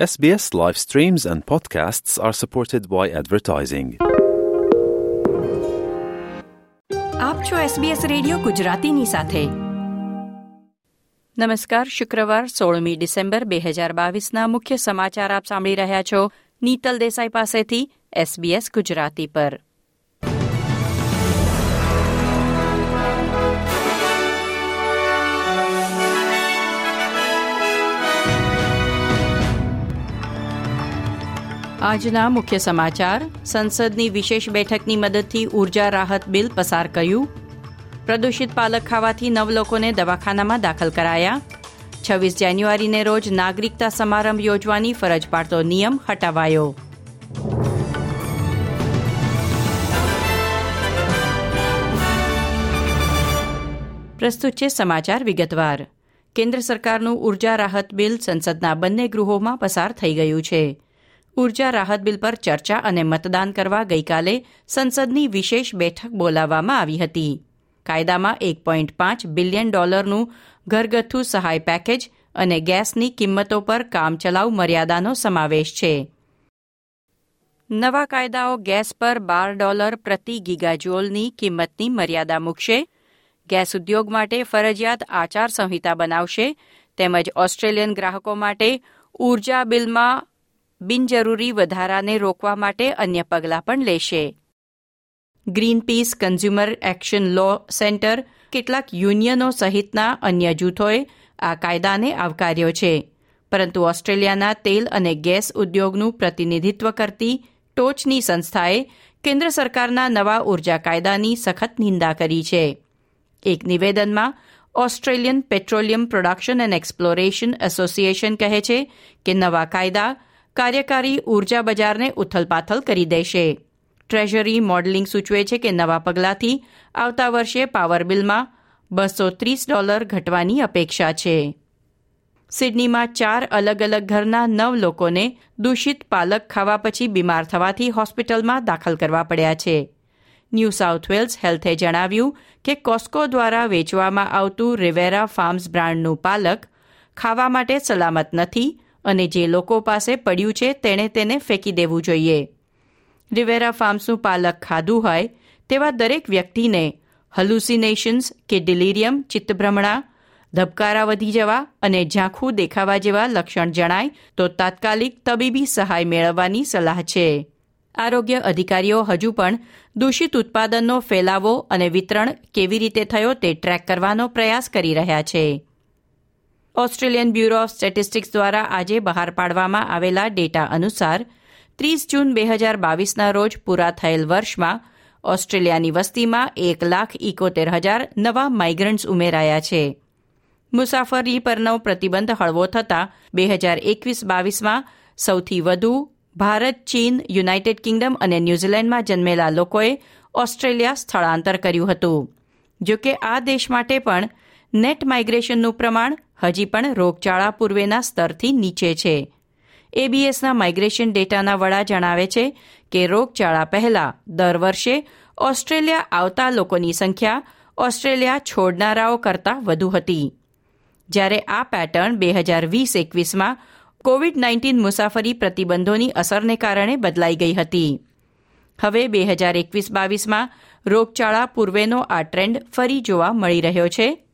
SBS live streams and podcasts are supported by advertising. આપ છો SBS radio ગુજરાતીની સાથે નમસ્કાર શુક્રવાર સોળમી ડિસેમ્બર બે હજાર બાવીસના મુખ્ય સમાચાર આપ સાંભળી રહ્યા છો નીતલ દેસાઈ પાસેથી SBS ગુજરાતી પર આજના મુખ્ય સમાચાર, સંસદની વિશેષ બેઠકની મદદથી ઊર્જા રાહત બિલ પસાર કર્યું. પ્રદૂષિત પાલક ખાવાથી નવ લોકોને દવાખાનામાં દાખલ કરાયા. છવ્વીસ જાન્યુઆરીને રોજ નાગરિકતા સમારંભ યોજવાની ફરજ પાડતો નિયમ હટાવાયો. પ્રસ્તુત છે સમાચાર વિગતવાર. કેન્દ્ર સરકારનું ઊર્જા રાહત બિલ સંસદના બંને ગૃહોમાં પસાર થઈ ગયું છે. ઊર્જા રાહત બિલ પર ચર્ચા અને મતદાન કરવા ગઈકાલે સંસદની વિશેષ બેઠક બોલાવવામાં આવી હતી. કાયદામાં એક પોઈન્ટ પાંચ બિલિયન ડોલરનું ઘરગથ્થુ સહાય પેકેજ અને ગેસની કિંમતો પર કામચલાઉ મર્યાદાનો સમાવેશ છે. નવા કાયદાઓ ગેસ પર બાર ડોલર પ્રતિ ગીગાજોલની કિંમતની મર્યાદા મૂકશે. ગેસ ઉદ્યોગ માટે ફરજિયાત આચારસંહિતા બનાવશે. તેમજ ઓસ્ટ્રેલિયન ગ્રાહકો માટે ઊર્જા બિલમાં બિનજરૂરી વધારાને રોકવા માટે અન્ય પગલાં પણ લેશે. Greenpeace Consumer Action Law Centre કેટલાક યુનિયનો સહિતના અન્ય જૂથોએ આ કાયદાને આવકાર્યો છે. પરંતુ ઓસ્ટ્રેલિયાના તેલ અને ગેસ ઉદ્યોગનું પ્રતિનિધિત્વ કરતી ટોચની સંસ્થાએ કેન્દ્ર સરકારના નવા ઊર્જા કાયદાની સખત નિંદા કરી છે. એક નિવેદનમાં Australian Petroleum Production and Exploration Association કહે છે કે નવા કાયદા કાર્યકારી ઊર્જા બજારને ઉથલપાથલ કરી દેશે. ટ્રેઝરી મોડલિંગ સૂચવે છે કે નવા પગલાંથી આવતા વર્ષે પાવર બિલમાં બસો ત્રીસ ડોલર ઘટવાની અપેક્ષા છે. સિડનીમાં ચાર અલગ અલગ ઘરના નવ લોકોને દૂષિત પાલક ખાવા પછી બીમાર થવાથી હોસ્પિટલમાં દાખલ કરવા પડ્યા છે. ન્યૂ સાઉથ વેલ્સ હેલ્થે જણાવ્યું કે કોસ્કો દ્વારા વેચવામાં આવતું રિવેરા ફાર્મ્સ બ્રાન્ડનું પાલક ખાવા માટે સલામત નથી અને જે લોકો પાસે પડ્યું છે, તેણે તેને ફેંકી દેવું જોઈએ. રિવેરા ફાર્મ્સનું પાલક ખાધું હોય, તેવા દરેક વ્યક્તિને હલુસિનેશન્સ કે ડિલિરિયમ, ચિત્તભ્રમણા, ધબકારા વધી જવા અને ઝાંખું દેખાવા જેવા લક્ષણ જણાય, તો તાત્કાલિક તબીબી સહાય મેળવવાની સલાહ છે. આરોગ્ય અધિકારીઓ હજુ પણ દૂષિત ઉત્પાદનનો ફેલાવો અને વિતરણ કેવી રીતે થયો તે ટ્રેક કરવાનો પ્રયાસ કરી રહ્યા છે. ઓસ્ટ્રેલિયન બ્યુરો ઓફ સ્ટેટિસ્ટિક્સ દ્વારા આજે બહાર પાડવામાં આવેલા ડેટા અનુસાર ત્રીસ જૂન બે હજાર બાવીસના રોજ પૂરા થયેલ વર્ષમાં ઓસ્ટ્રેલિયાની વસ્તીમાં એક લાખ ઇકોતેર હજાર નવા માઇગ્રન્ટ્સ ઉમેરાયા છે. મુસાફરી પરનો પ્રતિબંધ હળવો થતાં બે હજાર એકવીસ બાવીસમાં સૌથી વધુ ભારત, ચીન, યુનાઇટેડ કિંગડમ અને ન્યૂઝીલેન્ડમાં જન્મેલા લોકોએ ઓસ્ટ્રેલિયા સ્થળાંતર કર્યું હતું. જો કે આ દેશ માટે પણ નેટ માઇગ્રેશનનું પ્રમાણ હજી પણ રોગચાળા પૂર્વેના સ્તરથી નીચે છે. એબીએસના માઇગ્રેશન ડેટાના વડા જણાવે છે કે રોગચાળા પહેલા દર વર્ષે ઓસ્ટ્રેલિયા આવતા લોકોની સંખ્યા ઓસ્ટ્રેલિયા છોડનારાઓ કરતાં વધુ હતી. જ્યારે આ પેટર્ન બે હજાર વીસ એકવીસમાં કોવિડ નાઇન્ટીન મુસાફરી પ્રતિબંધોની અસરને કારણે બદલાઈ ગઈ હતી. હવે બે હજાર એકવીસ બાવીસમાં રોગચાળા પૂર્વેનો આ ટ્રેન્ડ ફરી જોવા મળી રહ્યો છે.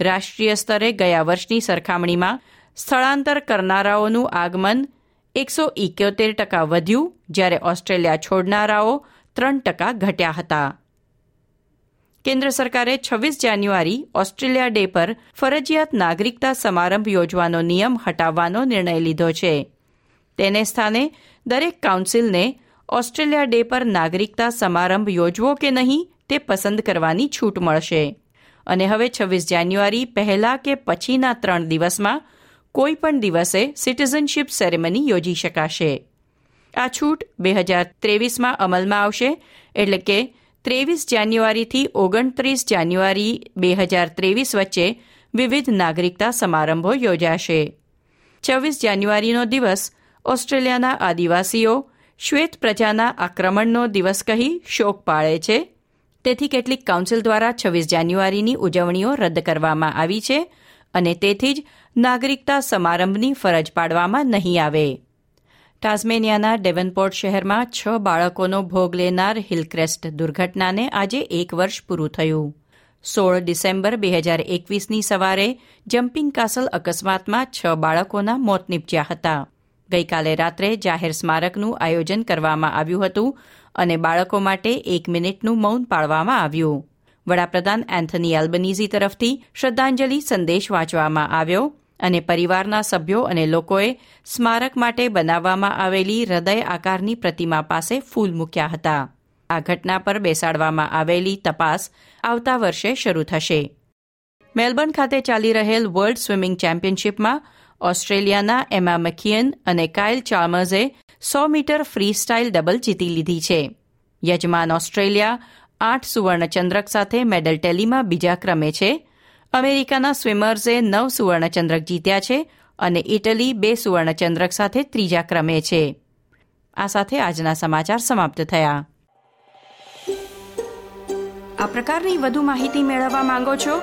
રાષ્ટ્રીય સ્તરે ગયા વર્ષની સરખામણીમાં સ્થળાંતર કરનારાઓનું આગમન એકસો ઇક્યોતેર ટકા વધ્યું, જ્યારે ઓસ્ટ્રેલિયા છોડનારાઓ ત્રણ ટકા ઘટ્યા હતા. કેન્દ્ર સરકારે છવ્વીસ જાન્યુઆરી ઓસ્ટ્રેલિયા ડે પર ફરજિયાત નાગરિકતા સમારંભ યોજવાનો નિયમ હટાવવાનો નિર્ણય લીધો છે. તેને સ્થાને દરેક કાઉન્સિલને ઓસ્ટ્રેલિયા ડે પર નાગરિકતા સમારંભ યોજવો કે નહીં તે પસંદ કરવાની છૂટ મળશે. અને હવે છવ્વીસ જાન્યુઆરી પહેલા કે પછીના ત્રણ દિવસમાં કોઈ પણ દિવસે સિટીઝનશીપ સેરેમની યોજી શકાશે. આ છૂટ બે હજાર ત્રેવીસમાં અમલમાં આવશે એટલે કે ત્રેવીસ જાન્યુઆરીથી ઓગણત્રીસ જાન્યુઆરી બે હજાર ત્રેવીસ વચ્ચે વિવિધ નાગરિકતા સમારંભો યોજાશે. છવ્વીસ જાન્યુઆરીનો દિવસ ઓસ્ટ્રેલિયાના આદિવાસીઓ શ્વેત પ્રજાના આક્રમણનો દિવસ કહી શોક પાળે છે તેથી કેટલીક કાઉન્સિલ દ્વારા છવ્વીસ જાન્યુઆરીની ઉજવણીઓ રદ કરવામાં આવી છે અને તેથી જ નાગરિકતા સમારંભની ફરજ પાડવામાં નહીં આવે. ટાસ્મેનિયાના ડેવનપોર્ટ શહેરમાં છ બાળકોનો ભોગ લેનાર હિલક્રેસ્ટ દુર્ઘટનાને આજે એક વર્ષ પૂરું થયું. સોળ ડિસેમ્બર બે હજાર એકવીસની સવારે જમ્પિંગ કાસલ અકસ્માતમાં છ બાળકોના મોત નીપજ્યા હતા. ગઈકાલે રાત્રે જાહેર સ્મારકનું આયોજન કરવામાં આવ્યું હતું અને બાળકો માટે એક મિનિટનું મૌન પાળવામાં આવ્યું. વડાપ્રધાન એન્થની એલ્બનીઝી તરફથી શ્રદ્ધાંજલિ સંદેશ વાંચવામાં આવ્યો અને પરિવારના સભ્યો અને લોકોએ સ્મારક માટે બનાવવામાં આવેલી હૃદય આકારની પ્રતિમા પાસે ફૂલ મૂક્યા હતા. આ ઘટના પર બેસાડવામાં આવેલી તપાસ આવતા વર્ષે શરૂ થશે. મેલબર્ન ખાતે ચાલી રહેલ વર્લ્ડ સ્વિમિંગ ચેમ્પિયનશિપમાં ઓસ્ટ્રેલિયાના એમા મકિયન અને કાયલ ચાર્મર્સે સો મીટર ફ્રી સ્ટાઇલ ડબલ જીતી લીધી છે. યજમાન ઓસ્ટ્રેલિયા આઠ સુવર્ણચંદ્રક સાથે મેડલ ટેલીમાં બીજા ક્રમે છે. અમેરિકાના સ્વિમર્સે નવ સુવર્ણચંદ્રક જીત્યા છે અને ઇટલી બે સુવર્ણચંદ્રક સાથે ત્રીજા ક્રમે છે. આ સાથે આજના સમાચાર સમાપ્ત થયા. આ પ્રકારની વધુ માહિતી મેળવવા માંગો છો